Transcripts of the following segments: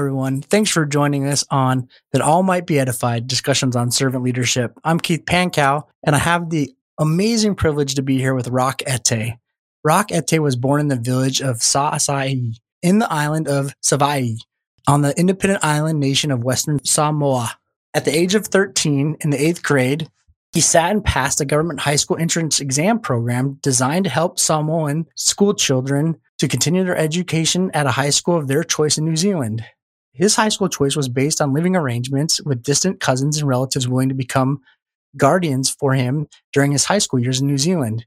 Everyone. Thanks for joining us on That All Might Be Edified discussions on servant leadership. I'm Keith Pankow, and I have the amazing privilege to be here with Rock Ete. Rock Ete was born in the village of Sa'asai in the island of Savaii on the independent island nation of Western Samoa. At the age of 13, in the eighth grade, he sat and passed a government high school entrance exam program designed to help Samoan school children to continue their education at a high school of their choice in New Zealand. His high school choice was based on living arrangements with distant cousins and relatives willing to become guardians for him during his high school years in New Zealand.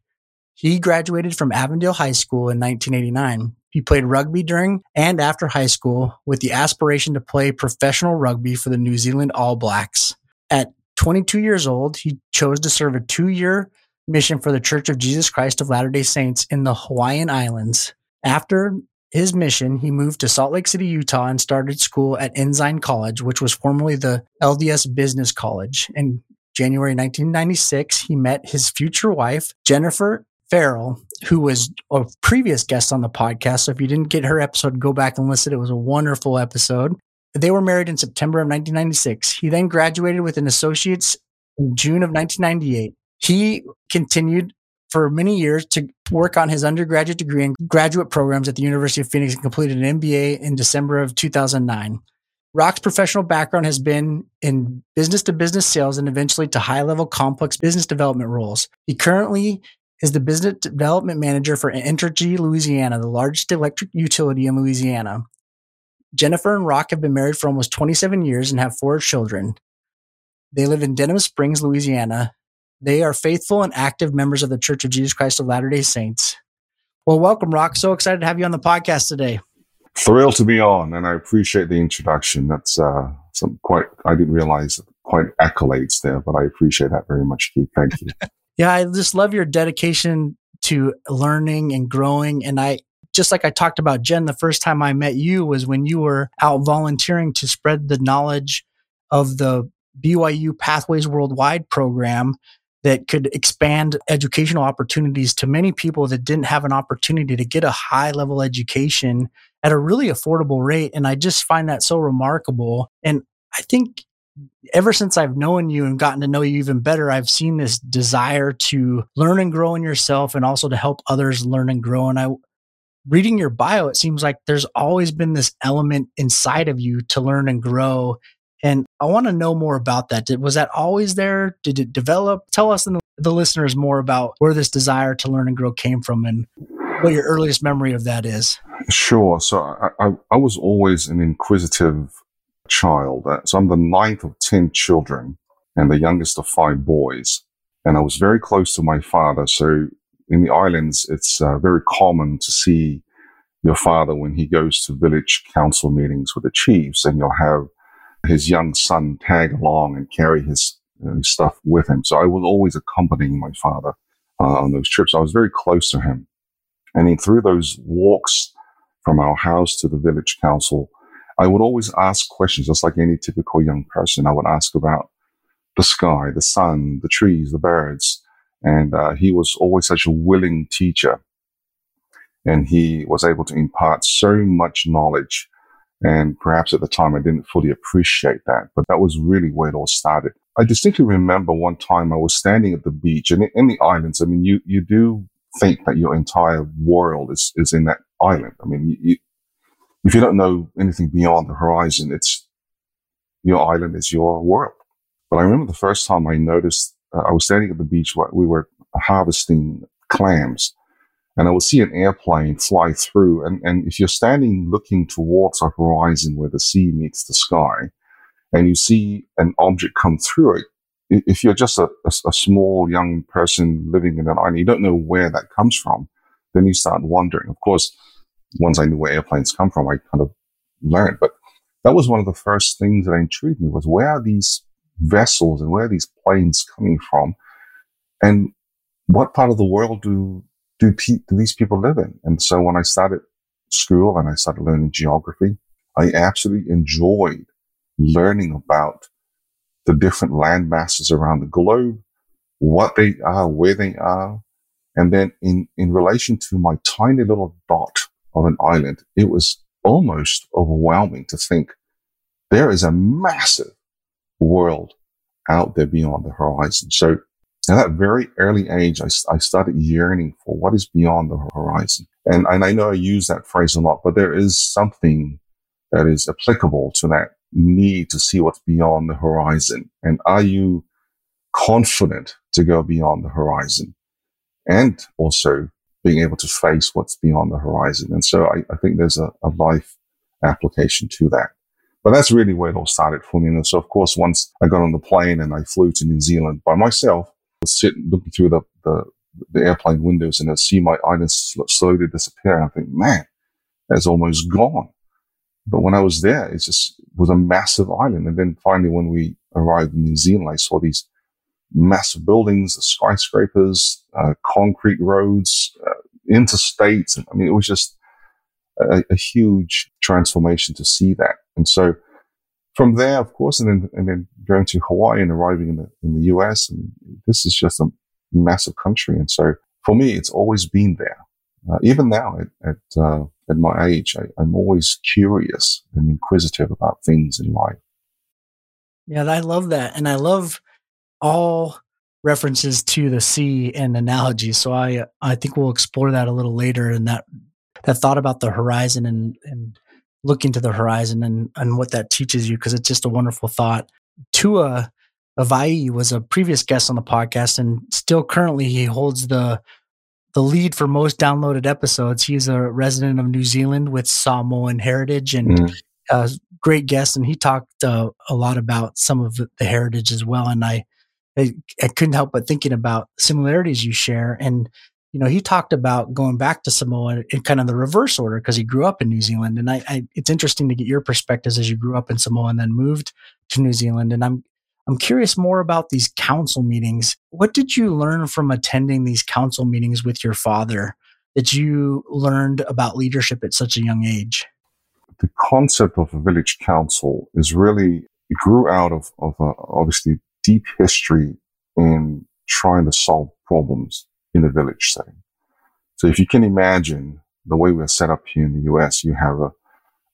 He graduated from Avondale High School in 1989. He played rugby during and after high school with the aspiration to play professional rugby for the New Zealand All Blacks. At 22 years old, he chose to serve a two year mission for the Church of Jesus Christ of Latter day Saints in the Hawaiian Islands. After his mission, he moved to Salt Lake City, Utah, and started school at Ensign College, which was formerly the LDS Business College. In January 1996, he met his future wife, Jennifer Farrell, who was a previous guest on the podcast. So if you didn't get her episode, go back and listen. It was a wonderful episode. They were married in September of 1996. He then graduated with an associate's in June of 1998. He continued for many years to work on his undergraduate degree and graduate programs at the University of Phoenix and completed an MBA in December of 2009. Rock's professional background has been in business to business sales and eventually to high level complex business development roles. He currently is the business development manager for Entergy Louisiana, the largest electric utility in Louisiana. Jennifer and Rock have been married for almost 27 years and have four children. They live in Denham Springs, Louisiana, they are faithful and active members of the Church of Jesus Christ of Latter day Saints. Well, welcome, Rock. So excited to have you on the podcast today. Thrilled to be on, and I appreciate the introduction. That's uh, some quite, I didn't realize quite accolades there, but I appreciate that very much, Keith. Thank you. yeah, I just love your dedication to learning and growing. And I, just like I talked about Jen, the first time I met you was when you were out volunteering to spread the knowledge of the BYU Pathways Worldwide program that could expand educational opportunities to many people that didn't have an opportunity to get a high level education at a really affordable rate. And I just find that so remarkable. And I think ever since I've known you and gotten to know you even better, I've seen this desire to learn and grow in yourself and also to help others learn and grow. And I, reading your bio, it seems like there's always been this element inside of you to learn and grow and I want to know more about that. Did, was that always there? Did it develop? Tell us and the listeners more about where this desire to learn and grow came from and what your earliest memory of that is. Sure. So I, I, I was always an inquisitive child. Uh, so I'm the ninth of 10 children and the youngest of five boys. And I was very close to my father. So in the islands, it's uh, very common to see your father when he goes to village council meetings with the chiefs and you'll have his young son tag along and carry his, uh, stuff with him. So I was always accompanying my father uh, on those trips. I was very close to him. And then through those walks from our house to the village council, I would always ask questions, just like any typical young person. I would ask about the sky, the sun, the trees, the birds. And uh, he was always such a willing teacher. And he was able to impart so much knowledge and perhaps at the time I didn't fully appreciate that, but that was really where it all started. I distinctly remember one time I was standing at the beach and in the islands. I mean, you, you do think that your entire world is, is in that island. I mean, you, if you don't know anything beyond the horizon, it's your island is your world. But I remember the first time I noticed, uh, I was standing at the beach, where we were harvesting clams and I will see an airplane fly through. And, and if you're standing looking towards a horizon where the sea meets the sky and you see an object come through it, if you're just a, a, a small young person living in an island, you don't know where that comes from, then you start wondering. Of course, once I knew where airplanes come from, I kind of learned. But that was one of the first things that intrigued me was where are these vessels and where are these planes coming from? And what part of the world do do, pe- do these people live in? And so when I started school and I started learning geography, I absolutely enjoyed learning about the different land masses around the globe, what they are, where they are. And then in, in relation to my tiny little dot of an island, it was almost overwhelming to think there is a massive world out there beyond the horizon. So at that very early age, I, I started yearning for what is beyond the horizon. And, and I know I use that phrase a lot, but there is something that is applicable to that need to see what's beyond the horizon. And are you confident to go beyond the horizon and also being able to face what's beyond the horizon? And so I, I think there's a, a life application to that. But that's really where it all started for me. And so, of course, once I got on the plane and I flew to New Zealand by myself, Sitting looking through the, the, the airplane windows and I see my island slowly disappear. I think, man, that's almost gone. But when I was there, it just was a massive island. And then finally, when we arrived in New Zealand, I saw these massive buildings, skyscrapers, uh, concrete roads, uh, interstates. I mean, it was just a, a, huge transformation to see that. And so from there, of course, and then, and then going to Hawaii and arriving in the, in the US, and this is just a massive country. And so for me, it's always been there. Uh, even now at, at, uh, at my age, I, I'm always curious and inquisitive about things in life. Yeah, I love that. And I love all references to the sea and analogies. So I I think we'll explore that a little later and that that thought about the horizon and and looking to the horizon and and what that teaches you because it's just a wonderful thought. Tua Avai was a previous guest on the podcast and still currently he holds the the lead for most downloaded episodes. He's a resident of New Zealand with Samoan heritage and mm. uh, great guest. And he talked uh, a lot about some of the heritage as well. And I, I, I, couldn't help but thinking about similarities you share. And, you know, he talked about going back to Samoa in kind of the reverse order because he grew up in New Zealand. And I, I, it's interesting to get your perspectives as you grew up in Samoa and then moved to New Zealand. And I'm, I'm curious more about these council meetings. What did you learn from attending these council meetings with your father that you learned about leadership at such a young age? The concept of a village council is really it grew out of, of a, obviously deep history in trying to solve problems in a village setting. So if you can imagine the way we're set up here in the US, you have a,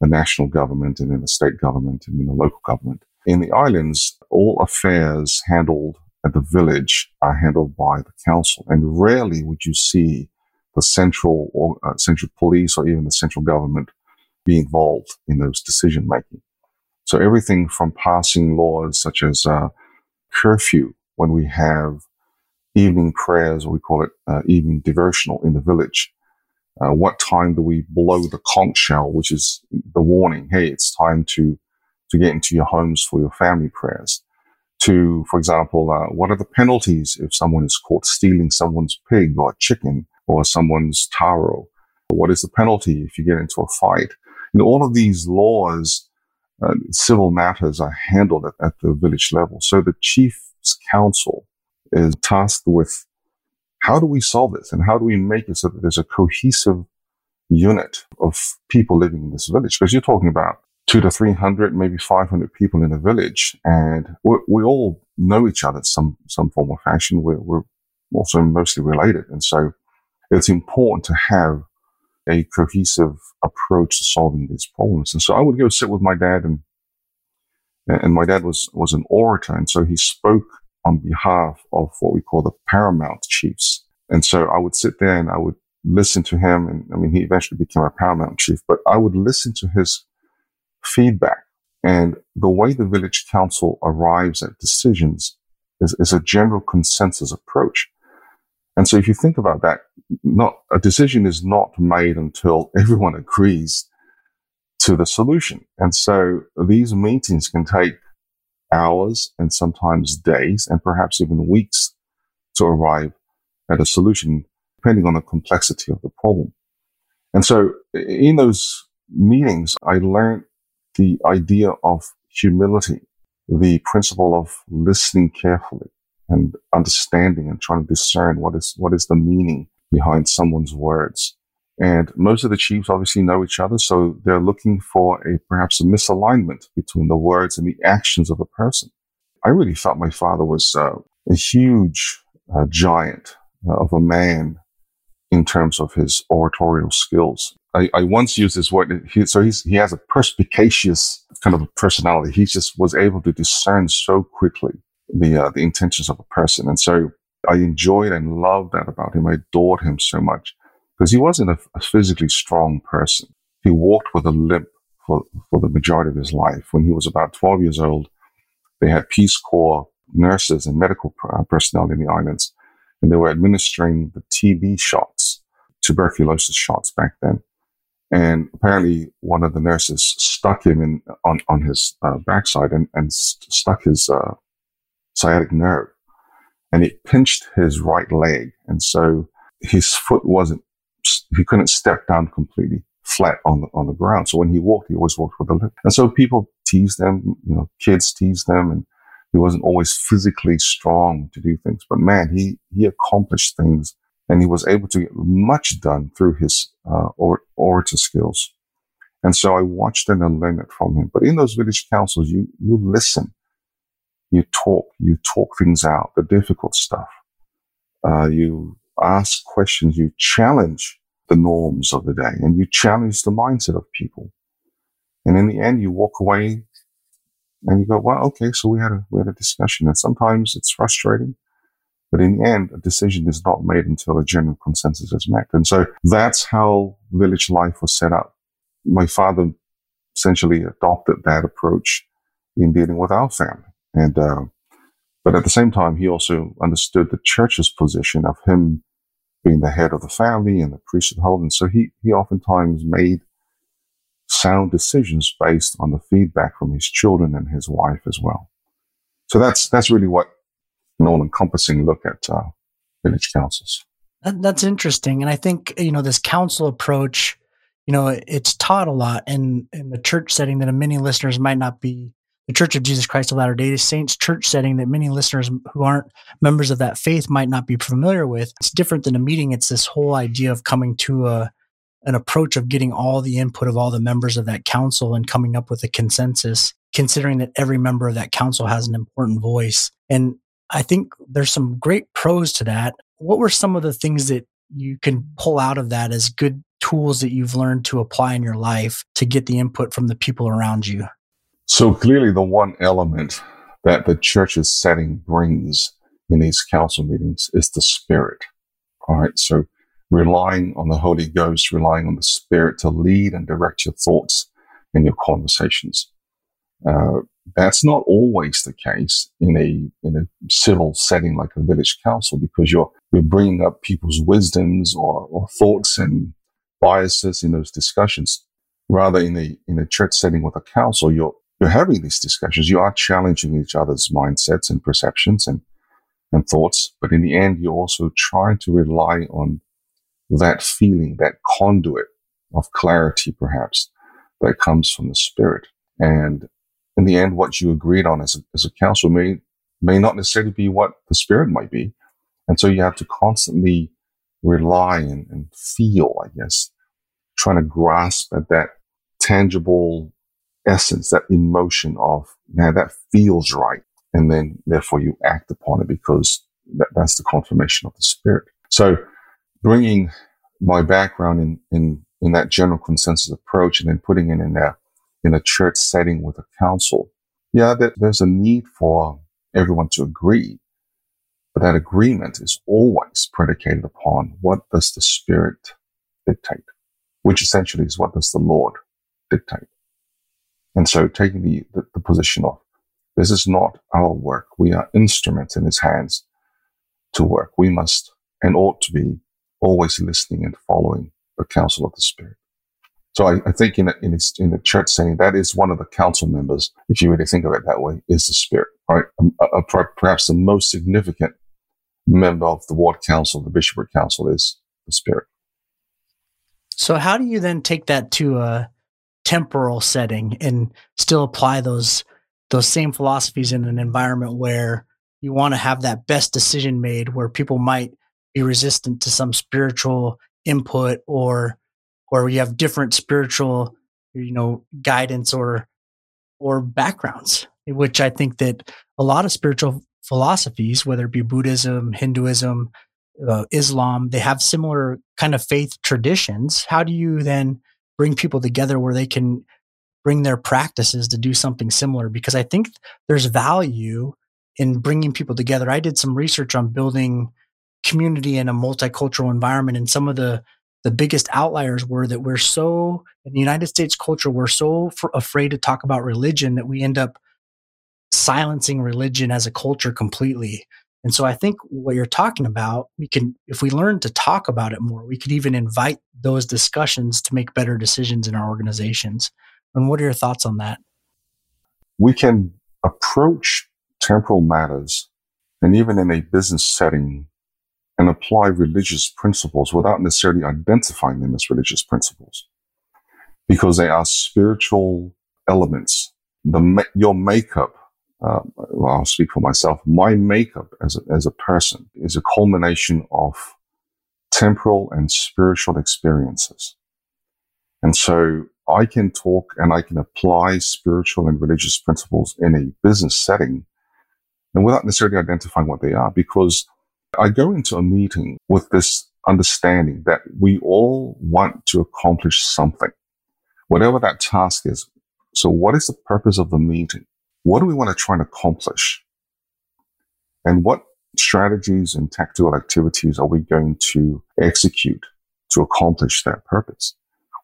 a national government and then a state government and then a local government. In the islands, all affairs handled at the village are handled by the council, and rarely would you see the central or uh, central police or even the central government be involved in those decision making. So everything from passing laws such as uh, curfew when we have evening prayers, we call it uh, evening devotional in the village. Uh, what time do we blow the conch shell, which is the warning? Hey, it's time to to get into your homes for your family prayers. To, for example, uh, what are the penalties if someone is caught stealing someone's pig or chicken or someone's taro? What is the penalty if you get into a fight? And all of these laws, uh, civil matters are handled at, at the village level. So the chief's council is tasked with how do we solve this and how do we make it so that there's a cohesive unit of people living in this village? Because you're talking about two to 300, maybe 500 people in a village. And we all know each other some, some form or fashion. We're, we're also mostly related. And so it's important to have a cohesive approach to solving these problems. And so I would go sit with my dad and, and my dad was, was an orator. And so he spoke on behalf of what we call the paramount chiefs. And so I would sit there and I would listen to him. And I mean, he eventually became a paramount chief, but I would listen to his feedback. And the way the village council arrives at decisions is, is a general consensus approach. And so if you think about that, not a decision is not made until everyone agrees to the solution. And so these meetings can take hours and sometimes days and perhaps even weeks to arrive at a solution, depending on the complexity of the problem. And so in those meetings, I learned the idea of humility, the principle of listening carefully and understanding and trying to discern what is, what is the meaning behind someone's words. And most of the chiefs obviously know each other. So they're looking for a perhaps a misalignment between the words and the actions of a person. I really thought my father was uh, a huge uh, giant uh, of a man in terms of his oratorial skills. I, I once used this word. He, so he has a perspicacious kind of a personality. He just was able to discern so quickly the, uh, the intentions of a person. And so I enjoyed and loved that about him. I adored him so much because he wasn't a, a physically strong person. He walked with a limp for, for the majority of his life. When he was about 12 years old, they had Peace Corps nurses and medical uh, personnel in the islands, and they were administering the TB shots, tuberculosis shots back then. And apparently, one of the nurses stuck him in on on his uh, backside and and st- stuck his uh, sciatic nerve, and it pinched his right leg, and so his foot wasn't he couldn't step down completely flat on the on the ground. So when he walked, he always walked with a limp. And so people teased them, you know, kids teased them, and he wasn't always physically strong to do things. But man, he he accomplished things and he was able to get much done through his uh, or, orator skills. And so I watched and I learned it from him. But in those village councils, you you listen, you talk, you talk things out, the difficult stuff. Uh, you ask questions, you challenge the norms of the day, and you challenge the mindset of people. And in the end, you walk away and you go, "Well, okay, so we had a we had a discussion." And sometimes it's frustrating. But in the end, a decision is not made until a general consensus is met. And so that's how village life was set up. My father essentially adopted that approach in dealing with our family. And, uh, but at the same time, he also understood the church's position of him being the head of the family and the priesthood. And so he, he oftentimes made sound decisions based on the feedback from his children and his wife as well. So that's, that's really what an all encompassing look at uh, village councils. That, that's interesting. And I think, you know, this council approach, you know, it's taught a lot in, in the church setting that many listeners might not be the Church of Jesus Christ of Latter day Saints church setting that many listeners who aren't members of that faith might not be familiar with. It's different than a meeting. It's this whole idea of coming to a, an approach of getting all the input of all the members of that council and coming up with a consensus, considering that every member of that council has an important voice. And I think there's some great pros to that. What were some of the things that you can pull out of that as good tools that you've learned to apply in your life to get the input from the people around you? So clearly, the one element that the church's setting brings in these council meetings is the spirit. All right. So relying on the Holy Ghost, relying on the spirit to lead and direct your thoughts and your conversations. Uh, that's not always the case in a in a civil setting like a village council because you're you're bringing up people's wisdoms or, or thoughts and biases in those discussions. Rather, in a in a church setting with a council, you're you're having these discussions. You are challenging each other's mindsets and perceptions and and thoughts, but in the end, you're also trying to rely on that feeling, that conduit of clarity, perhaps that comes from the spirit. And in the end, what you agreed on as a, as a council may, may not necessarily be what the spirit might be. And so you have to constantly rely and, and feel, I guess, trying to grasp at that tangible essence, that emotion of, now that feels right. And then therefore you act upon it because that, that's the confirmation of the spirit. So bringing my background in, in, in that general consensus approach and then putting it in that in a church setting with a council, yeah, that there's a need for everyone to agree. But that agreement is always predicated upon what does the Spirit dictate, which essentially is what does the Lord dictate. And so taking the, the, the position of this is not our work. We are instruments in his hands to work. We must and ought to be always listening and following the counsel of the Spirit. So I, I think in a, in, a, in a church setting, that is one of the council members, if you really think of it that way, is the spirit, right? Um, uh, uh, perhaps the most significant member of the ward council, the bishopric council, is the spirit. So how do you then take that to a temporal setting and still apply those those same philosophies in an environment where you want to have that best decision made, where people might be resistant to some spiritual input or or you have different spiritual, you know, guidance or or backgrounds, which I think that a lot of spiritual philosophies, whether it be Buddhism, Hinduism, uh, Islam, they have similar kind of faith traditions. How do you then bring people together where they can bring their practices to do something similar? Because I think there's value in bringing people together. I did some research on building community in a multicultural environment, and some of the the biggest outliers were that we're so in the United States culture we're so f- afraid to talk about religion that we end up silencing religion as a culture completely. And so I think what you're talking about, we can, if we learn to talk about it more, we could even invite those discussions to make better decisions in our organizations. And what are your thoughts on that? We can approach temporal matters and even in a business setting and apply religious principles without necessarily identifying them as religious principles because they are spiritual elements. The, your makeup uh, well, I'll speak for myself. My makeup as a, as a person is a culmination of temporal and spiritual experiences. And so I can talk and I can apply spiritual and religious principles in a business setting and without necessarily identifying what they are because I go into a meeting with this understanding that we all want to accomplish something, whatever that task is. So what is the purpose of the meeting? What do we want to try and accomplish? And what strategies and tactical activities are we going to execute to accomplish that purpose?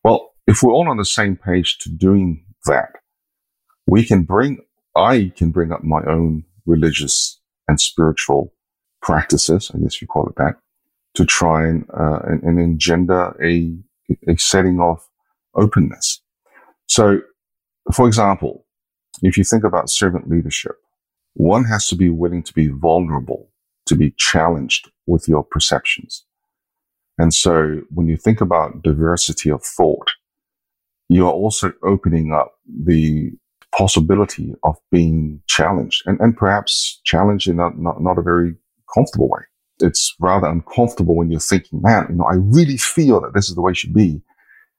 Well, if we're all on the same page to doing that, we can bring, I can bring up my own religious and spiritual practices, I guess you call it that, to try and, uh, and, and engender a, a setting of openness. So, for example, if you think about servant leadership, one has to be willing to be vulnerable, to be challenged with your perceptions. And so when you think about diversity of thought, you are also opening up the possibility of being challenged and, and perhaps challenged in not, not, not a very comfortable way. It's rather uncomfortable when you're thinking, man, you know, I really feel that this is the way it should be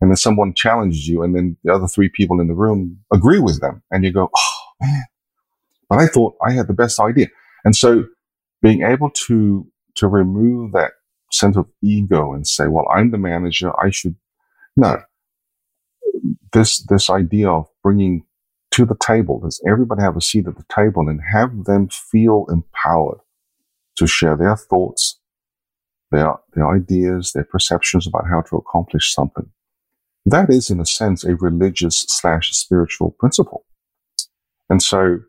and then someone challenges you and then the other three people in the room agree with them and you go, Oh man, but I thought I had the best idea. And so being able to, to remove that sense of ego and say, well, I'm the manager. I should, no, this, this idea of bringing to the table, does everybody have a seat at the table and have them feel empowered to share their thoughts, their, their ideas, their perceptions about how to accomplish something that is in a sense a religious slash spiritual principle. And so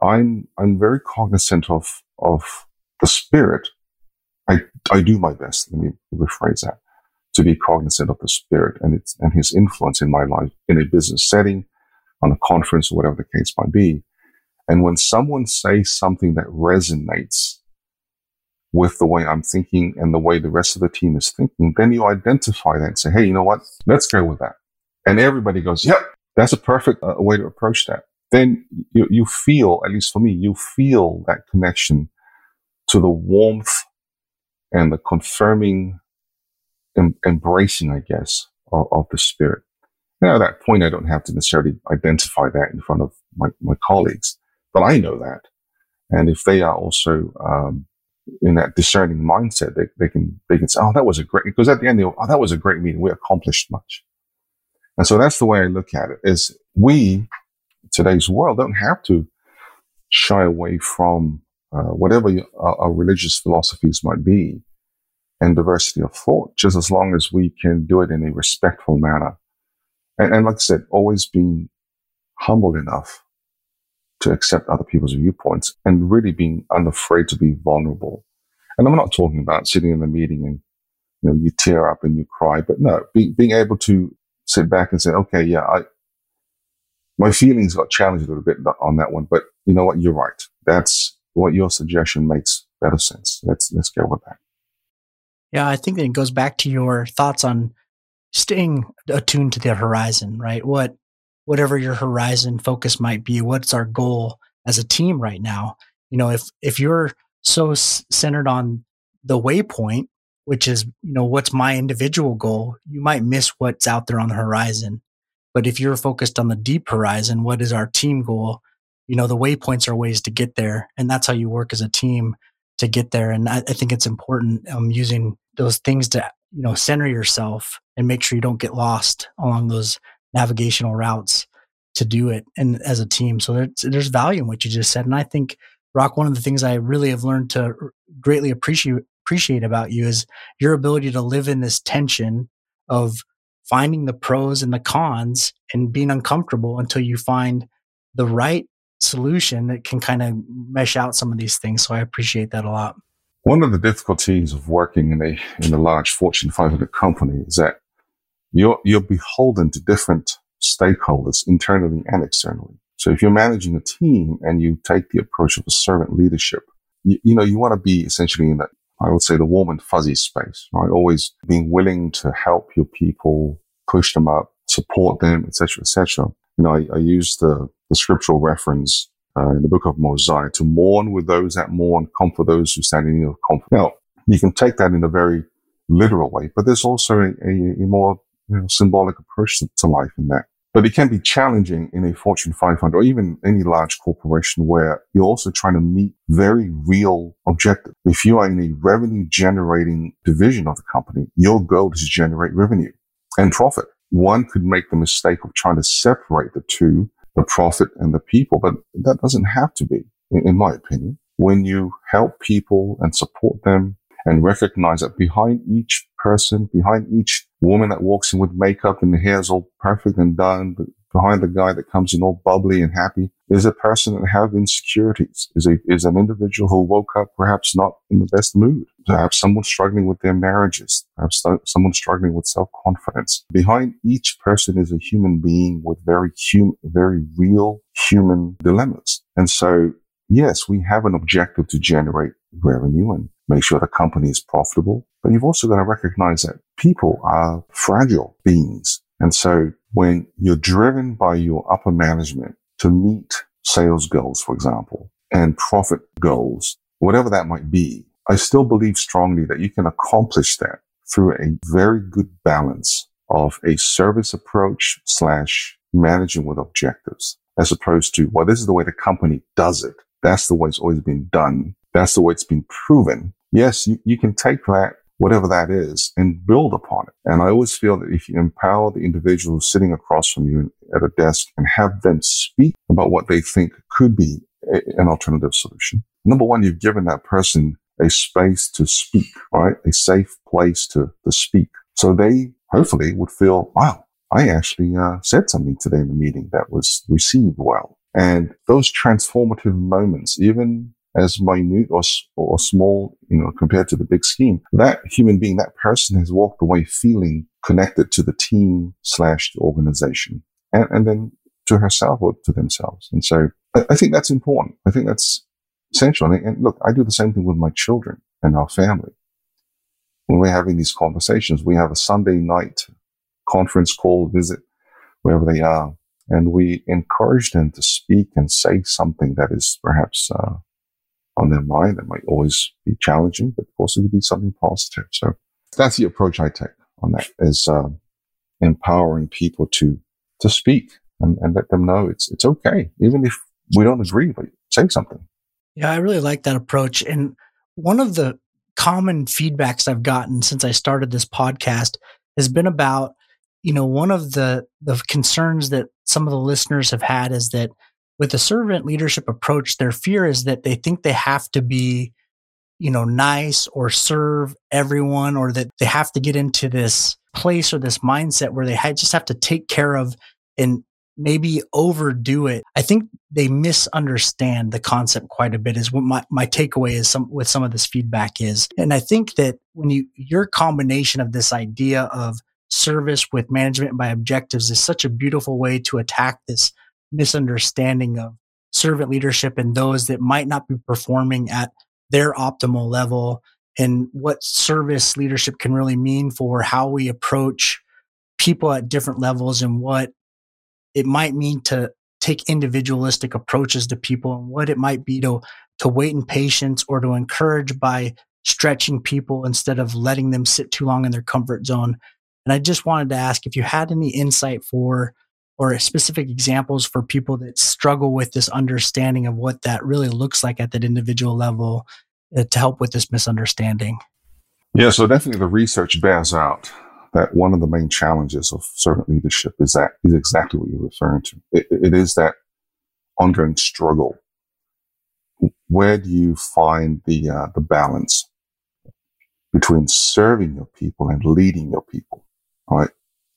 I'm, I'm very cognizant of, of the spirit. I, I do my best. Let me rephrase that to be cognizant of the spirit and its, and his influence in my life in a business setting, on a conference or whatever the case might be. And when someone says something that resonates with the way I'm thinking and the way the rest of the team is thinking, then you identify that and say, Hey, you know what? Let's go with that. And everybody goes, yep, that's a perfect uh, way to approach that. Then you, you feel, at least for me, you feel that connection to the warmth and the confirming em- embracing, I guess, of, of the spirit. Now, at that point, I don't have to necessarily identify that in front of my, my colleagues, but I know that. And if they are also um, in that discerning mindset, they, they can, they can say, Oh, that was a great, because at the end, they go, Oh, that was a great meeting. We accomplished much. And so that's the way I look at it is we, today's world, don't have to shy away from uh, whatever our, our religious philosophies might be and diversity of thought, just as long as we can do it in a respectful manner. And, and like I said, always being humble enough to accept other people's viewpoints and really being unafraid to be vulnerable. And I'm not talking about sitting in the meeting and, you know, you tear up and you cry, but no, be, being able to sit back and say, okay, yeah, I, my feelings got challenged a little bit on that one, but you know what? You're right. That's what your suggestion makes better sense. Let's, let's go with that. Yeah. I think it goes back to your thoughts on staying attuned to the horizon, right? What, whatever your horizon focus might be what's our goal as a team right now you know if if you're so centered on the waypoint which is you know what's my individual goal you might miss what's out there on the horizon but if you're focused on the deep horizon what is our team goal you know the waypoints are ways to get there and that's how you work as a team to get there. And I, I think it's important um, using those things to, you know, center yourself and make sure you don't get lost along those navigational routes to do it and as a team. So there's, there's value in what you just said. And I think Rock, one of the things I really have learned to greatly appreciate appreciate about you is your ability to live in this tension of finding the pros and the cons and being uncomfortable until you find the right solution that can kind of mesh out some of these things. So I appreciate that a lot. One of the difficulties of working in a in a large Fortune 500 company is that you're you're beholden to different stakeholders internally and externally. So if you're managing a team and you take the approach of a servant leadership, you, you know you want to be essentially in that I would say the warm and fuzzy space, right? Always being willing to help your people, push them up, support them, etc., etc. You know, I, I use the the scriptural reference uh, in the book of Mosiah to mourn with those that mourn, comfort those who stand in need of comfort. Now, you can take that in a very literal way, but there's also a, a, a more you know, symbolic approach to, to life in that. But it can be challenging in a Fortune 500 or even any large corporation where you're also trying to meet very real objectives. If you are in a revenue generating division of the company, your goal is to generate revenue and profit. One could make the mistake of trying to separate the two the profit and the people, but that doesn't have to be, in my opinion. When you help people and support them and recognize that behind each person, behind each woman that walks in with makeup and the hair's all perfect and done, but behind the guy that comes in all bubbly and happy is a person that have insecurities, is a, is an individual who woke up perhaps not in the best mood, perhaps someone struggling with their marriages, perhaps someone struggling with self-confidence. Behind each person is a human being with very hum, very real human dilemmas. And so, yes, we have an objective to generate revenue and make sure the company is profitable. But you've also got to recognize that people are fragile beings. And so when you're driven by your upper management to meet sales goals, for example, and profit goals, whatever that might be, I still believe strongly that you can accomplish that through a very good balance of a service approach slash managing with objectives, as opposed to, well, this is the way the company does it. That's the way it's always been done. That's the way it's been proven. Yes, you, you can take that, whatever that is, and build upon it. And I always feel that if you empower the individual sitting across from you at a desk and have them speak about what they think could be a, an alternative solution, number one, you've given that person a space to speak, right? A safe place to, to speak. So they hopefully would feel, wow, I actually uh, said something today in the meeting that was received well. And those transformative moments, even as minute or, or small, you know, compared to the big scheme, that human being, that person has walked away feeling connected to the team slash the organization and, and then to herself or to themselves. And so I, think that's important. I think that's essential. And, and look, I do the same thing with my children and our family. When we're having these conversations, we have a Sunday night conference call visit wherever they are. And we encourage them to speak and say something that is perhaps uh, on their mind that might always be challenging, but also could be something positive. So that's the approach I take on that is uh, empowering people to to speak and, and let them know it's it's okay, even if we don't agree, but say something. Yeah, I really like that approach. And one of the common feedbacks I've gotten since I started this podcast has been about, you know, one of the the concerns that some of the listeners have had is that with the servant leadership approach, their fear is that they think they have to be, you know, nice or serve everyone or that they have to get into this place or this mindset where they just have to take care of and maybe overdo it. I think they misunderstand the concept quite a bit is what my, my takeaway is some with some of this feedback is. And I think that when you your combination of this idea of service with management by objectives is such a beautiful way to attack this misunderstanding of servant leadership and those that might not be performing at their optimal level and what service leadership can really mean for how we approach people at different levels and what it might mean to take individualistic approaches to people and what it might be to to wait in patience or to encourage by stretching people instead of letting them sit too long in their comfort zone. And I just wanted to ask if you had any insight for or specific examples for people that struggle with this understanding of what that really looks like at that individual level uh, to help with this misunderstanding? Yeah, so definitely the research bears out that one of the main challenges of servant leadership is that is exactly what you're referring to. it, it is that ongoing struggle. Where do you find the uh, the balance between serving your people and leading your people? Right?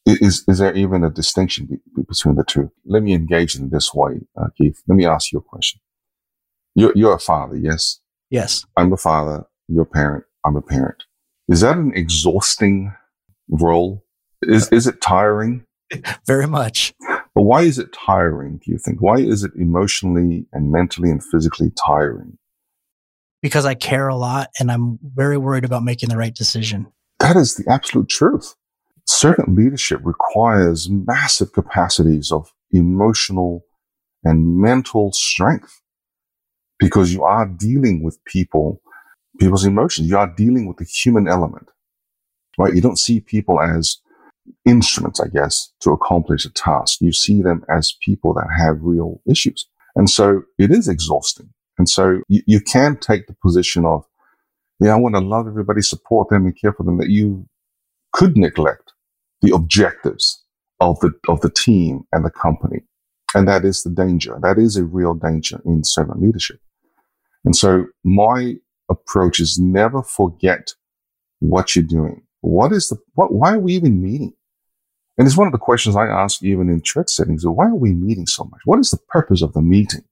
Is is there even a distinction be- between the two? Let me engage in this way, uh, Keith. Let me ask you a question. You're you're a father, yes? Yes. I'm a father. You're a parent. I'm a parent. Is that an exhausting role? Is is it tiring? Very much. But why is it tiring, do you think? Why is it emotionally and mentally and physically tiring? Because I care a lot and I'm very worried about making the right decision. That is the absolute truth. Servant leadership requires massive capacities of emotional and mental strength because you are dealing with people, people's emotions. You are dealing with the human element, right? You don't see people as instruments, I guess, to accomplish a task. You see them as people that have real issues. And so it is exhausting. And so you, you can take the position of, yeah, I want to love everybody, support them and care for them that you could neglect the objectives of the, of the team and the company. And that is the danger. That is a real danger in servant leadership. And so my approach is never forget what you're doing. What is the, what, why are we even meeting? And it's one of the questions I ask even in church settings. Why are we meeting so much? What is the purpose of the meeting?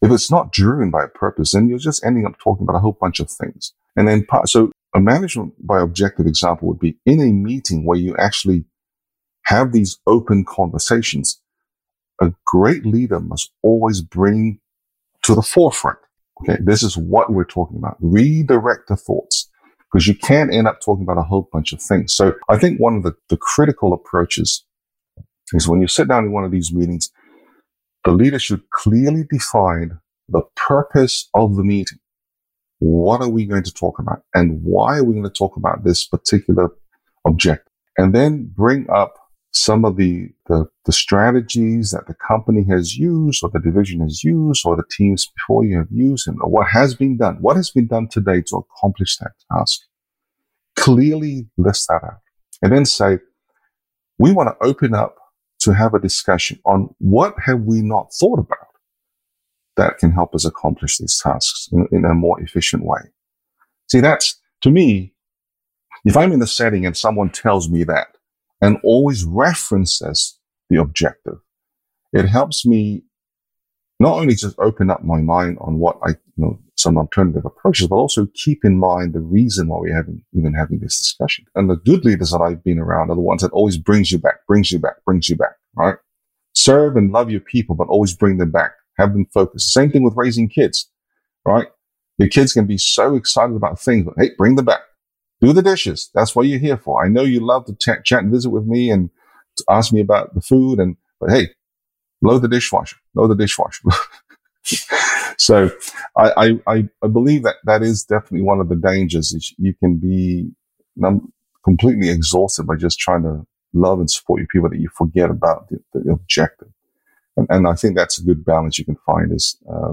If it's not driven by a purpose, then you're just ending up talking about a whole bunch of things. And then, so a management by objective example would be in a meeting where you actually have these open conversations. A great leader must always bring to the forefront. Okay. This is what we're talking about. Redirect the thoughts because you can't end up talking about a whole bunch of things. So I think one of the, the critical approaches is when you sit down in one of these meetings, the leader should clearly define the purpose of the meeting. What are we going to talk about? And why are we going to talk about this particular objective? And then bring up some of the, the, the, strategies that the company has used or the division has used or the teams before you have used and what has been done. What has been done today to accomplish that task? Clearly list that out and then say, we want to open up to have a discussion on what have we not thought about that can help us accomplish these tasks in, in a more efficient way. See, that's to me, if I'm in the setting and someone tells me that, and always references the objective. It helps me not only just open up my mind on what I, you know, some alternative approaches, but also keep in mind the reason why we're having, even having this discussion. And the good leaders that I've been around are the ones that always brings you back, brings you back, brings you back, right? Serve and love your people, but always bring them back. Have them focused. Same thing with raising kids, right? Your kids can be so excited about things, but hey, bring them back do the dishes. That's what you're here for. I know you love to chat, chat and visit with me and ask me about the food and, but hey, load the dishwasher, load the dishwasher. so I, I, I believe that that is definitely one of the dangers is you can be num- completely exhausted by just trying to love and support your people that you forget about the, the objective. And, and, I think that's a good balance you can find is, uh,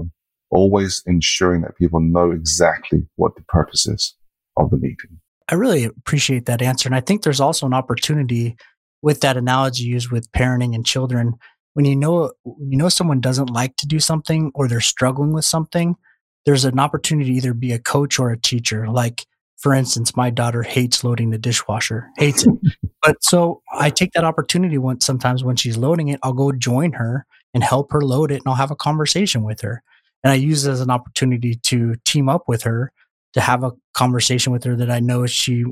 always ensuring that people know exactly what the purpose is of the meeting. I really appreciate that answer. And I think there's also an opportunity with that analogy used with parenting and children. When you know when you know someone doesn't like to do something or they're struggling with something, there's an opportunity to either be a coach or a teacher. Like for instance, my daughter hates loading the dishwasher, hates it. but so I take that opportunity when sometimes when she's loading it, I'll go join her and help her load it and I'll have a conversation with her. And I use it as an opportunity to team up with her to have a conversation with her that I know she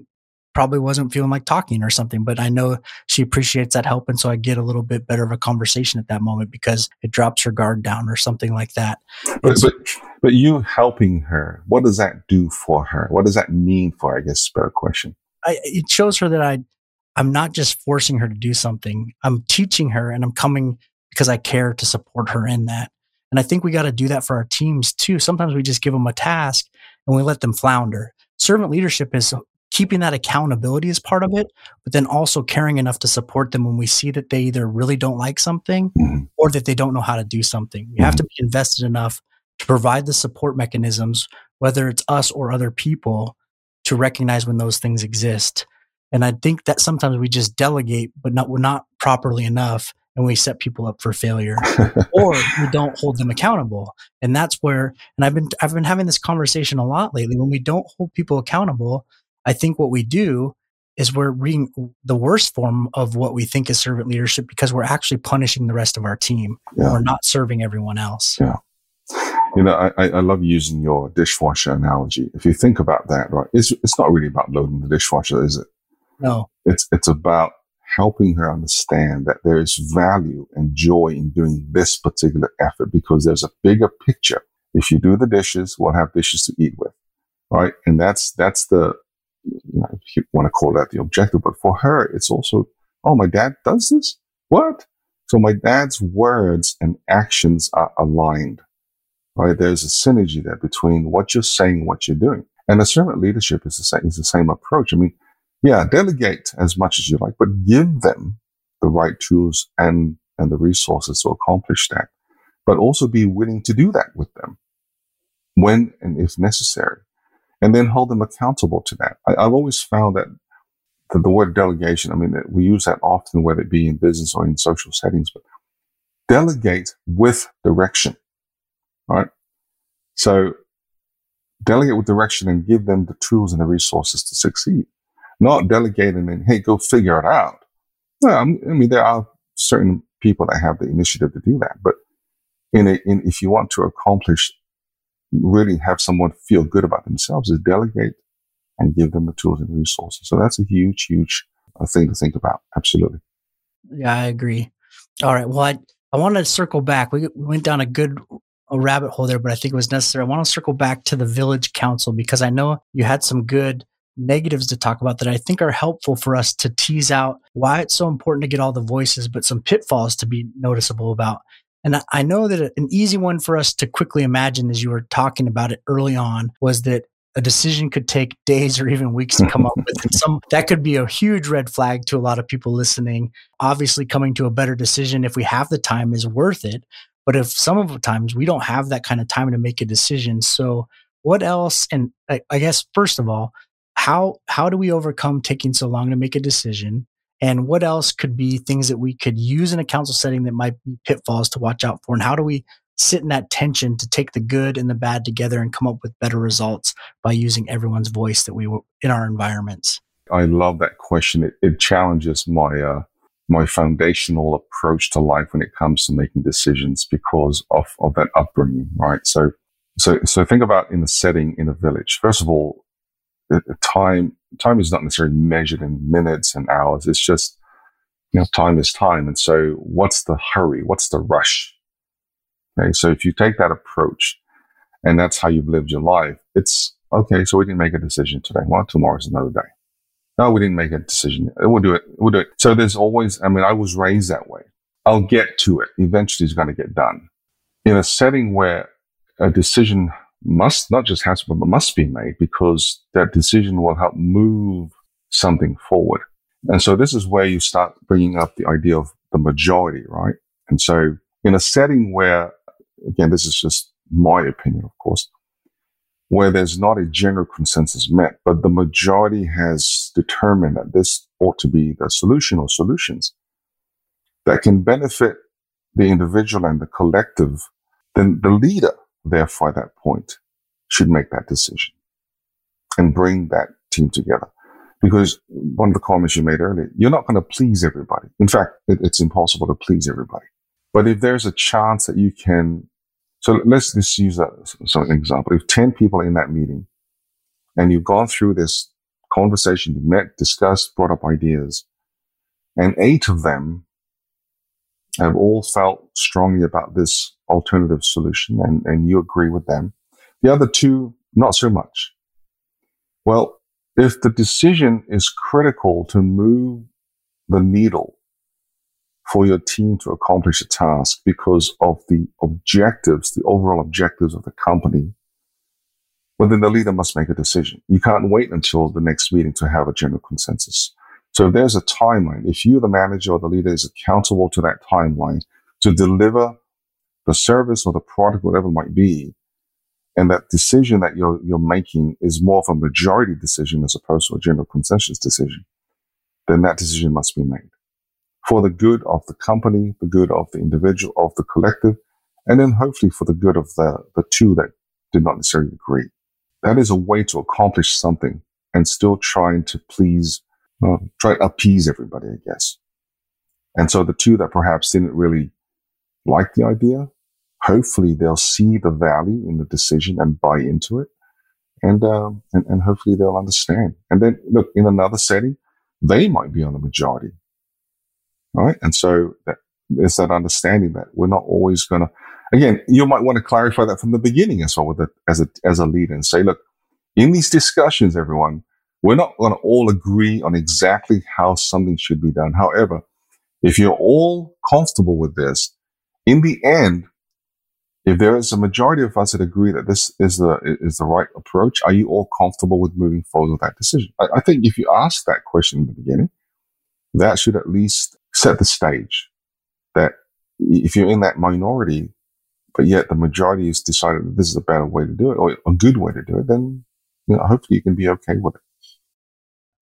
probably wasn't feeling like talking or something, but I know she appreciates that help. And so I get a little bit better of a conversation at that moment because it drops her guard down or something like that. But, but, but, you helping her, what does that do for her? What does that mean for her? I guess better question. I, it shows her that I, I'm not just forcing her to do something. I'm teaching her and I'm coming because I care to support her in that. And I think we got to do that for our teams too. Sometimes we just give them a task and we let them flounder. Servant leadership is keeping that accountability as part of it, but then also caring enough to support them when we see that they either really don't like something mm-hmm. or that they don't know how to do something. We have to be invested enough to provide the support mechanisms whether it's us or other people, to recognize when those things exist. And I think that sometimes we just delegate, but not we're not properly enough, and we set people up for failure, or we don't hold them accountable. And that's where, and I've been I've been having this conversation a lot lately. When we don't hold people accountable, I think what we do is we're reading the worst form of what we think is servant leadership because we're actually punishing the rest of our team. Yeah. We're not serving everyone else. Yeah. You know, I, I love using your dishwasher analogy. If you think about that, right, it's, it's not really about loading the dishwasher, is it? No. It's, it's about helping her understand that there is value and joy in doing this particular effort because there's a bigger picture. If you do the dishes, we'll have dishes to eat with, right? And that's, that's the, if you want to call that the objective, but for her, it's also, oh, my dad does this? What? So my dad's words and actions are aligned, right? There's a synergy there between what you're saying what you're doing. And the servant leadership is the same, is the same approach. I mean, yeah, delegate as much as you like, but give them the right tools and, and the resources to accomplish that, but also be willing to do that with them when and if necessary and then hold them accountable to that. I, have always found that the, the, word delegation, I mean, we use that often, whether it be in business or in social settings, but delegate with direction, right? So delegate with direction and give them the tools and the resources to succeed, not delegate and hey, go figure it out. Well, I mean, there are certain people that have the initiative to do that, but in, a, in if you want to accomplish really have someone feel good about themselves is delegate and give them the tools and resources. So that's a huge, huge uh, thing to think about. Absolutely. Yeah, I agree. All right. Well, I, I want to circle back. We, we went down a good a rabbit hole there, but I think it was necessary. I want to circle back to the village council because I know you had some good negatives to talk about that I think are helpful for us to tease out why it's so important to get all the voices, but some pitfalls to be noticeable about. And I know that an easy one for us to quickly imagine as you were talking about it early on was that a decision could take days or even weeks to come up with. And some that could be a huge red flag to a lot of people listening. Obviously, coming to a better decision if we have the time is worth it. But if some of the times we don't have that kind of time to make a decision, so what else? And I, I guess first of all, how how do we overcome taking so long to make a decision? And what else could be things that we could use in a council setting that might be pitfalls to watch out for? And how do we sit in that tension to take the good and the bad together and come up with better results by using everyone's voice that we were in our environments? I love that question. It, it challenges my uh, my foundational approach to life when it comes to making decisions because of, of that upbringing, right? So, so, so think about in a setting in a village. First of all, time time is not necessarily measured in minutes and hours. It's just you know time is time, and so what's the hurry? What's the rush? Okay, so if you take that approach, and that's how you've lived your life, it's okay. So we didn't make a decision today. Well, tomorrow's another day. No, we didn't make a decision. We'll do it. We'll do it. So there's always. I mean, I was raised that way. I'll get to it. Eventually, it's going to get done. In a setting where a decision must not just has but must be made because that decision will help move something forward. And so this is where you start bringing up the idea of the majority, right? And so in a setting where, again, this is just my opinion, of course, where there's not a general consensus met, but the majority has determined that this ought to be the solution or solutions that can benefit the individual and the collective, then the leader therefore at that point should make that decision and bring that team together. Because one of the comments you made earlier, you're not going to please everybody. In fact, it, it's impossible to please everybody. But if there's a chance that you can, so let's just use that as an example. If 10 people in that meeting and you've gone through this conversation, you've met, discussed, brought up ideas, and eight of them have all felt strongly about this alternative solution and, and you agree with them. The other two, not so much. Well, if the decision is critical to move the needle for your team to accomplish a task because of the objectives, the overall objectives of the company, well, then the leader must make a decision. You can't wait until the next meeting to have a general consensus. So if there's a timeline, if you, the manager or the leader is accountable to that timeline to deliver the service or the product, whatever it might be, and that decision that you're, you're making is more of a majority decision as opposed to a general consensus decision, then that decision must be made for the good of the company, the good of the individual, of the collective, and then hopefully for the good of the, the two that did not necessarily agree. That is a way to accomplish something and still trying to please, uh, try to appease everybody, I guess. And so the two that perhaps didn't really like the idea, hopefully they'll see the value in the decision and buy into it. And, um, and, and hopefully they'll understand. And then look, in another setting, they might be on the majority. Right. And so that, there's that understanding that we're not always going to, again, you might want to clarify that from the beginning as well with it as a, as a leader and say, look, in these discussions, everyone, we're not going to all agree on exactly how something should be done. However, if you're all comfortable with this, in the end, if there is a majority of us that agree that this is the is the right approach, are you all comfortable with moving forward with that decision? I, I think if you ask that question in the beginning, that should at least set the stage that if you're in that minority, but yet the majority has decided that this is a better way to do it or a good way to do it, then you know hopefully you can be okay with it.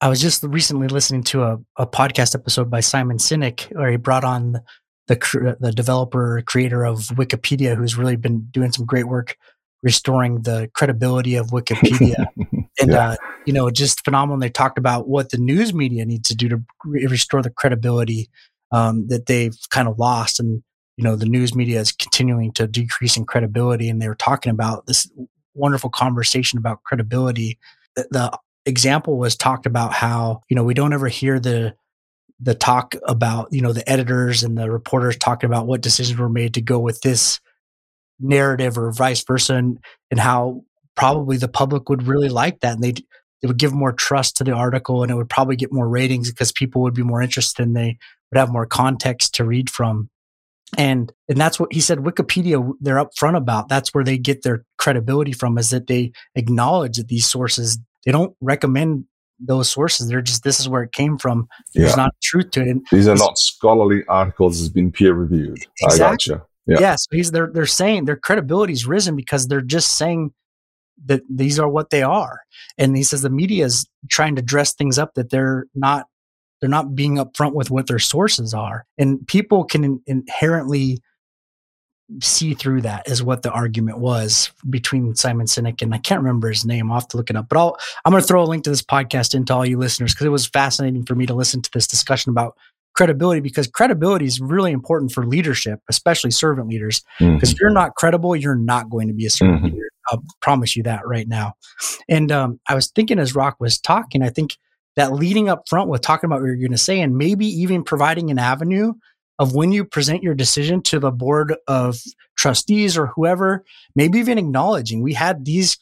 I was just recently listening to a, a podcast episode by Simon Sinek where he brought on the the developer creator of Wikipedia, who's really been doing some great work restoring the credibility of Wikipedia. and yeah. uh, you know, just phenomenal. They talked about what the news media needs to do to re- restore the credibility um, that they've kind of lost, and you know, the news media is continuing to decrease in credibility. And they were talking about this wonderful conversation about credibility. The, the example was talked about how you know we don't ever hear the the talk about you know the editors and the reporters talking about what decisions were made to go with this narrative or vice versa and, and how probably the public would really like that and they it would give more trust to the article and it would probably get more ratings because people would be more interested and they would have more context to read from. And and that's what he said wikipedia they're upfront about that's where they get their credibility from is that they acknowledge that these sources they don't recommend those sources. They're just this is where it came from. There's yeah. not truth to it. And These are not scholarly articles It's been peer reviewed. Exactly. I gotcha. Yeah. yeah. So he's they're they're saying their credibility's risen because they're just saying that these are what they are. And he says the media is trying to dress things up that they're not they're not being upfront with what their sources are. And people can in, inherently see through that is what the argument was between Simon Sinek and I can't remember his name. I'll have to look it up. But I'll I'm going to throw a link to this podcast into all you listeners because it was fascinating for me to listen to this discussion about credibility because credibility is really important for leadership, especially servant leaders. Because mm-hmm. if you're not credible, you're not going to be a servant mm-hmm. leader. I'll promise you that right now. And um, I was thinking as Rock was talking, I think that leading up front with talking about what you're going to say and maybe even providing an avenue of when you present your decision to the board of trustees or whoever, maybe even acknowledging we had these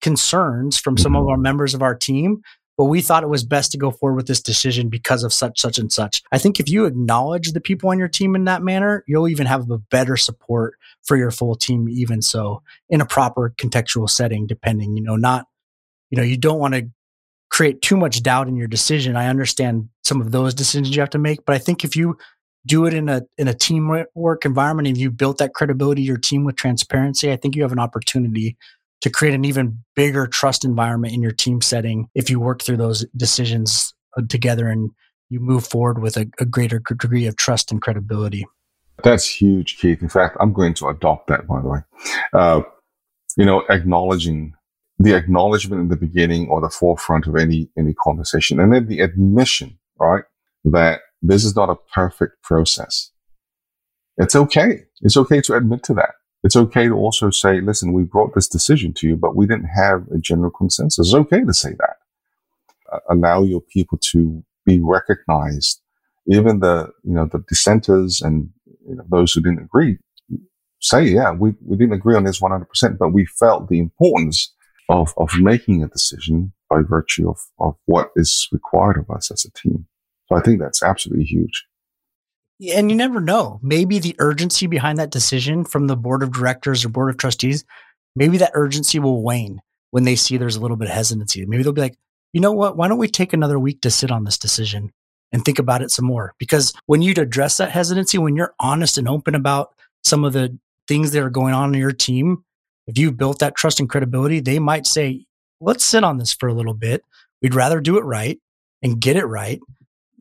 concerns from some of mm-hmm. our members of our team, but we thought it was best to go forward with this decision because of such, such, and such. I think if you acknowledge the people on your team in that manner, you'll even have a better support for your full team, even so in a proper contextual setting, depending, you know, not, you know, you don't want to create too much doubt in your decision. I understand some of those decisions you have to make, but I think if you do it in a in a teamwork environment and you built that credibility your team with transparency i think you have an opportunity to create an even bigger trust environment in your team setting if you work through those decisions uh, together and you move forward with a, a greater degree of trust and credibility. That's huge keith. In fact i'm going to adopt that by the way. Uh, you know acknowledging the acknowledgement in the beginning or the forefront of any any conversation and then the admission right that this is not a perfect process. It's okay. It's okay to admit to that. It's okay to also say, listen, we brought this decision to you, but we didn't have a general consensus. It's okay to say that. Uh, allow your people to be recognized. Even the, you know, the dissenters and you know, those who didn't agree say, yeah, we, we didn't agree on this 100%, but we felt the importance of, of making a decision by virtue of, of what is required of us as a team. So I think that's absolutely huge. And you never know. Maybe the urgency behind that decision from the board of directors or board of trustees, maybe that urgency will wane when they see there's a little bit of hesitancy. Maybe they'll be like, you know what? Why don't we take another week to sit on this decision and think about it some more? Because when you address that hesitancy, when you're honest and open about some of the things that are going on in your team, if you've built that trust and credibility, they might say, let's sit on this for a little bit. We'd rather do it right and get it right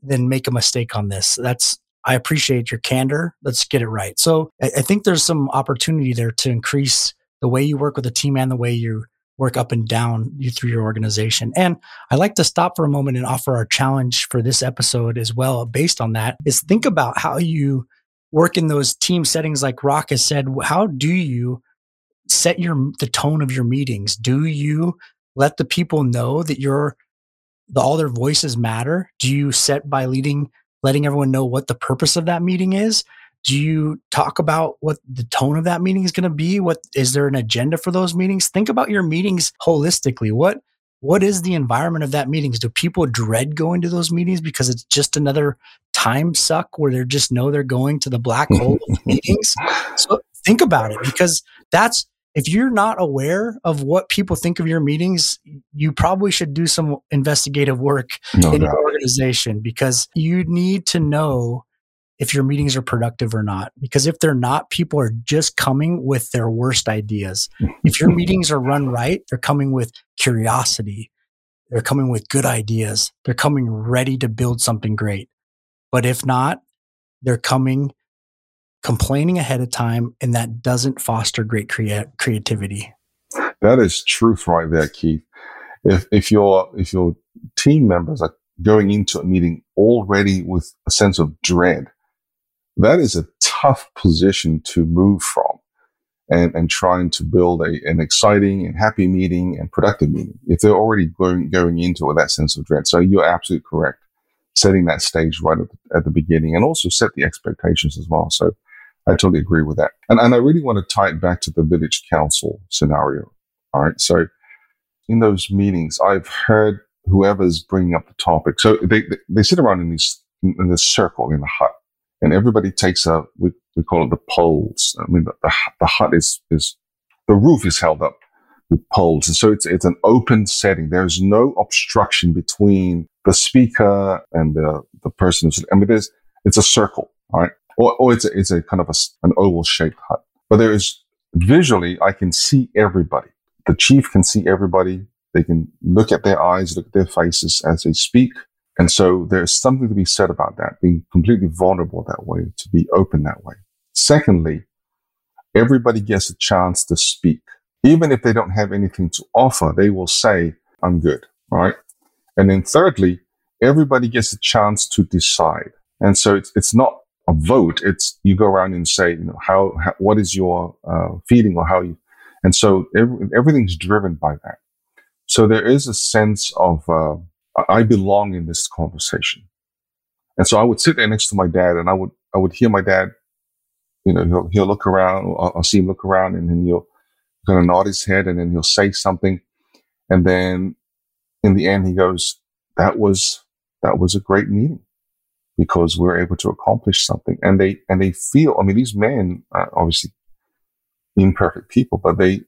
than make a mistake on this. That's, I appreciate your candor. Let's get it right. So I, I think there's some opportunity there to increase the way you work with a team and the way you work up and down you through your organization. And I like to stop for a moment and offer our challenge for this episode as well, based on that, is think about how you work in those team settings like Rock has said. How do you set your the tone of your meetings? Do you let the people know that you're the, all their voices matter? Do you set by leading letting everyone know what the purpose of that meeting is? do you talk about what the tone of that meeting is going to be? What is there an agenda for those meetings? Think about your meetings holistically. What what is the environment of that meetings? Do people dread going to those meetings because it's just another time suck where they just know they're going to the black hole of meetings? So think about it because that's if you're not aware of what people think of your meetings, you probably should do some investigative work no in doubt. your organization because you need to know if your meetings are productive or not. Because if they're not, people are just coming with their worst ideas. if your meetings are run right, they're coming with curiosity. They're coming with good ideas. They're coming ready to build something great. But if not, they're coming complaining ahead of time, and that doesn't foster great crea- creativity. That is truth right there, Keith. If if your if your team members are going into a meeting already with a sense of dread, that is a tough position to move from and, and trying to build a, an exciting and happy meeting and productive meeting if they're already going, going into it with that sense of dread. So you're absolutely correct. Setting that stage right at the, at the beginning and also set the expectations as well. So I totally agree with that. And, and I really want to tie it back to the village council scenario. All right. So in those meetings, I've heard whoever's bringing up the topic. So they, they, they sit around in these, in this circle in the hut and everybody takes a we, we call it the poles. I mean, the, the, the hut is is the roof is held up with poles, and so it's it's an open setting. There's no obstruction between the speaker and the the person. I mean, there's it's a circle, all right, or, or it's a, it's a kind of a, an oval shaped hut, but there is visually I can see everybody. The chief can see everybody. They can look at their eyes, look at their faces as they speak. And so there's something to be said about that, being completely vulnerable that way, to be open that way. Secondly, everybody gets a chance to speak. Even if they don't have anything to offer, they will say, I'm good. Right. And then thirdly, everybody gets a chance to decide. And so it's, it's not a vote. It's you go around and say, you know, how, how what is your uh, feeling or how you, and so every, everything's driven by that. So there is a sense of, uh, I belong in this conversation. And so I would sit there next to my dad and I would, I would hear my dad, you know, he'll, he'll look around, I'll, I'll see him look around and then he'll kind of nod his head and then he'll say something. And then in the end, he goes, that was, that was a great meeting because we are able to accomplish something. And they, and they feel, I mean, these men are obviously imperfect people, but they,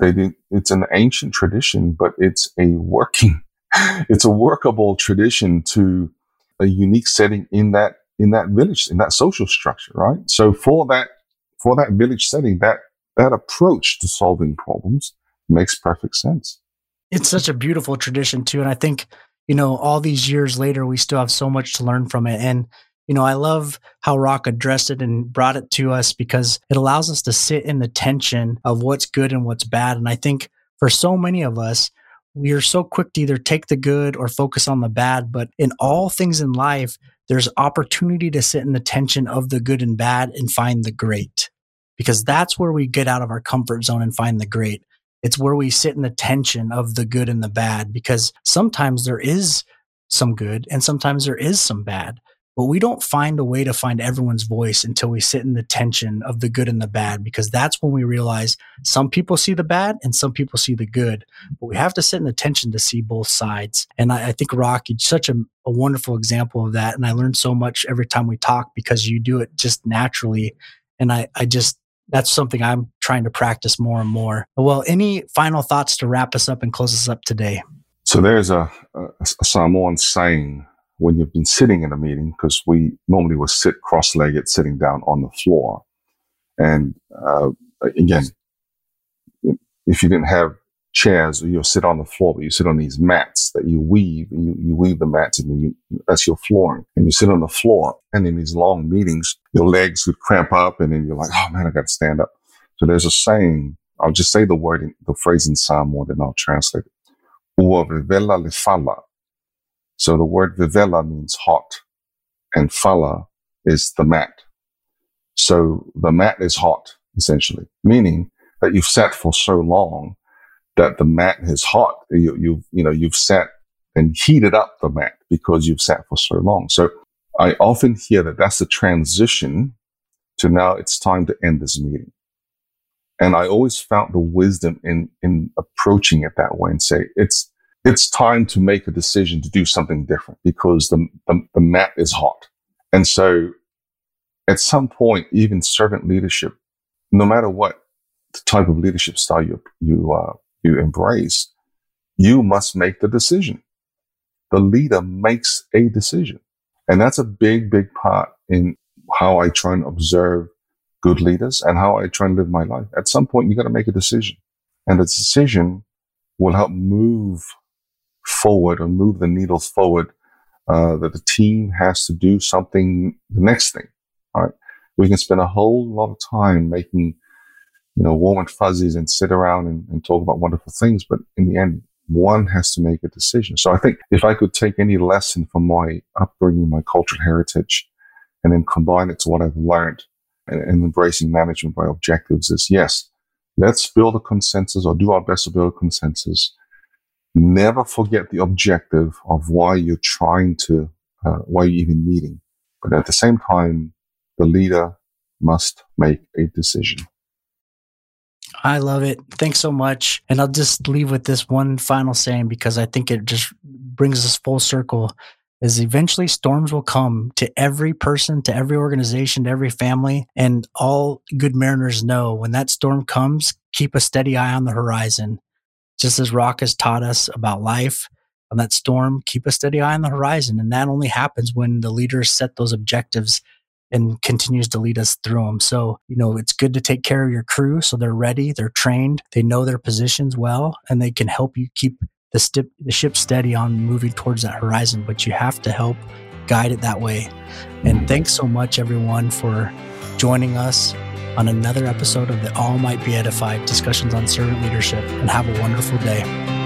they didn't. it's an ancient tradition, but it's a working it's a workable tradition to a unique setting in that in that village in that social structure right so for that for that village setting that that approach to solving problems makes perfect sense it's such a beautiful tradition too and i think you know all these years later we still have so much to learn from it and you know i love how rock addressed it and brought it to us because it allows us to sit in the tension of what's good and what's bad and i think for so many of us we are so quick to either take the good or focus on the bad. But in all things in life, there's opportunity to sit in the tension of the good and bad and find the great because that's where we get out of our comfort zone and find the great. It's where we sit in the tension of the good and the bad because sometimes there is some good and sometimes there is some bad but we don't find a way to find everyone's voice until we sit in the tension of the good and the bad because that's when we realize some people see the bad and some people see the good but we have to sit in the tension to see both sides and i, I think rocky such a, a wonderful example of that and i learn so much every time we talk because you do it just naturally and i, I just that's something i'm trying to practice more and more well any final thoughts to wrap us up and close us up today so there's a, a, a Samoan saying when you've been sitting in a meeting, because we normally will sit cross-legged, sitting down on the floor. And uh, again, if you didn't have chairs, or you'll sit on the floor, but you sit on these mats that you weave, and you, you weave the mats and you, that's your flooring. And you sit on the floor. And in these long meetings, your legs would cramp up and then you're like, oh man, I got to stand up. So there's a saying, I'll just say the word, in, the phrase in Samoa, then I'll translate it. Ua vevela le. So the word vevela means hot and fala is the mat. So the mat is hot, essentially, meaning that you've sat for so long that the mat is hot. You, you've, you know, you've sat and heated up the mat because you've sat for so long. So I often hear that that's the transition to now it's time to end this meeting. And I always found the wisdom in, in approaching it that way and say, it's, it's time to make a decision to do something different because the, the, the mat is hot. And so at some point, even servant leadership, no matter what the type of leadership style you, you, uh, you embrace, you must make the decision. The leader makes a decision. And that's a big, big part in how I try and observe good leaders and how I try and live my life. At some point, you got to make a decision and the decision will help move forward or move the needles forward. Uh, that the team has to do something, the next thing. All right. We can spend a whole lot of time making, you know, warm and fuzzies and sit around and, and talk about wonderful things. But in the end, one has to make a decision. So I think if I could take any lesson from my upbringing, my cultural heritage, and then combine it to what I've learned and, and embracing management by objectives is yes, let's build a consensus or do our best to build a consensus. Never forget the objective of why you're trying to, uh, why you're even meeting. But at the same time, the leader must make a decision. I love it. Thanks so much. And I'll just leave with this one final saying because I think it just brings us full circle is eventually storms will come to every person, to every organization, to every family. And all good mariners know when that storm comes, keep a steady eye on the horizon. Just as Rock has taught us about life on that storm, keep a steady eye on the horizon. And that only happens when the leaders set those objectives and continues to lead us through them. So, you know, it's good to take care of your crew so they're ready, they're trained, they know their positions well, and they can help you keep the, the ship steady on moving towards that horizon, but you have to help guide it that way. And thanks so much, everyone, for joining us on another episode of the All Might Be Edified discussions on servant leadership. And have a wonderful day.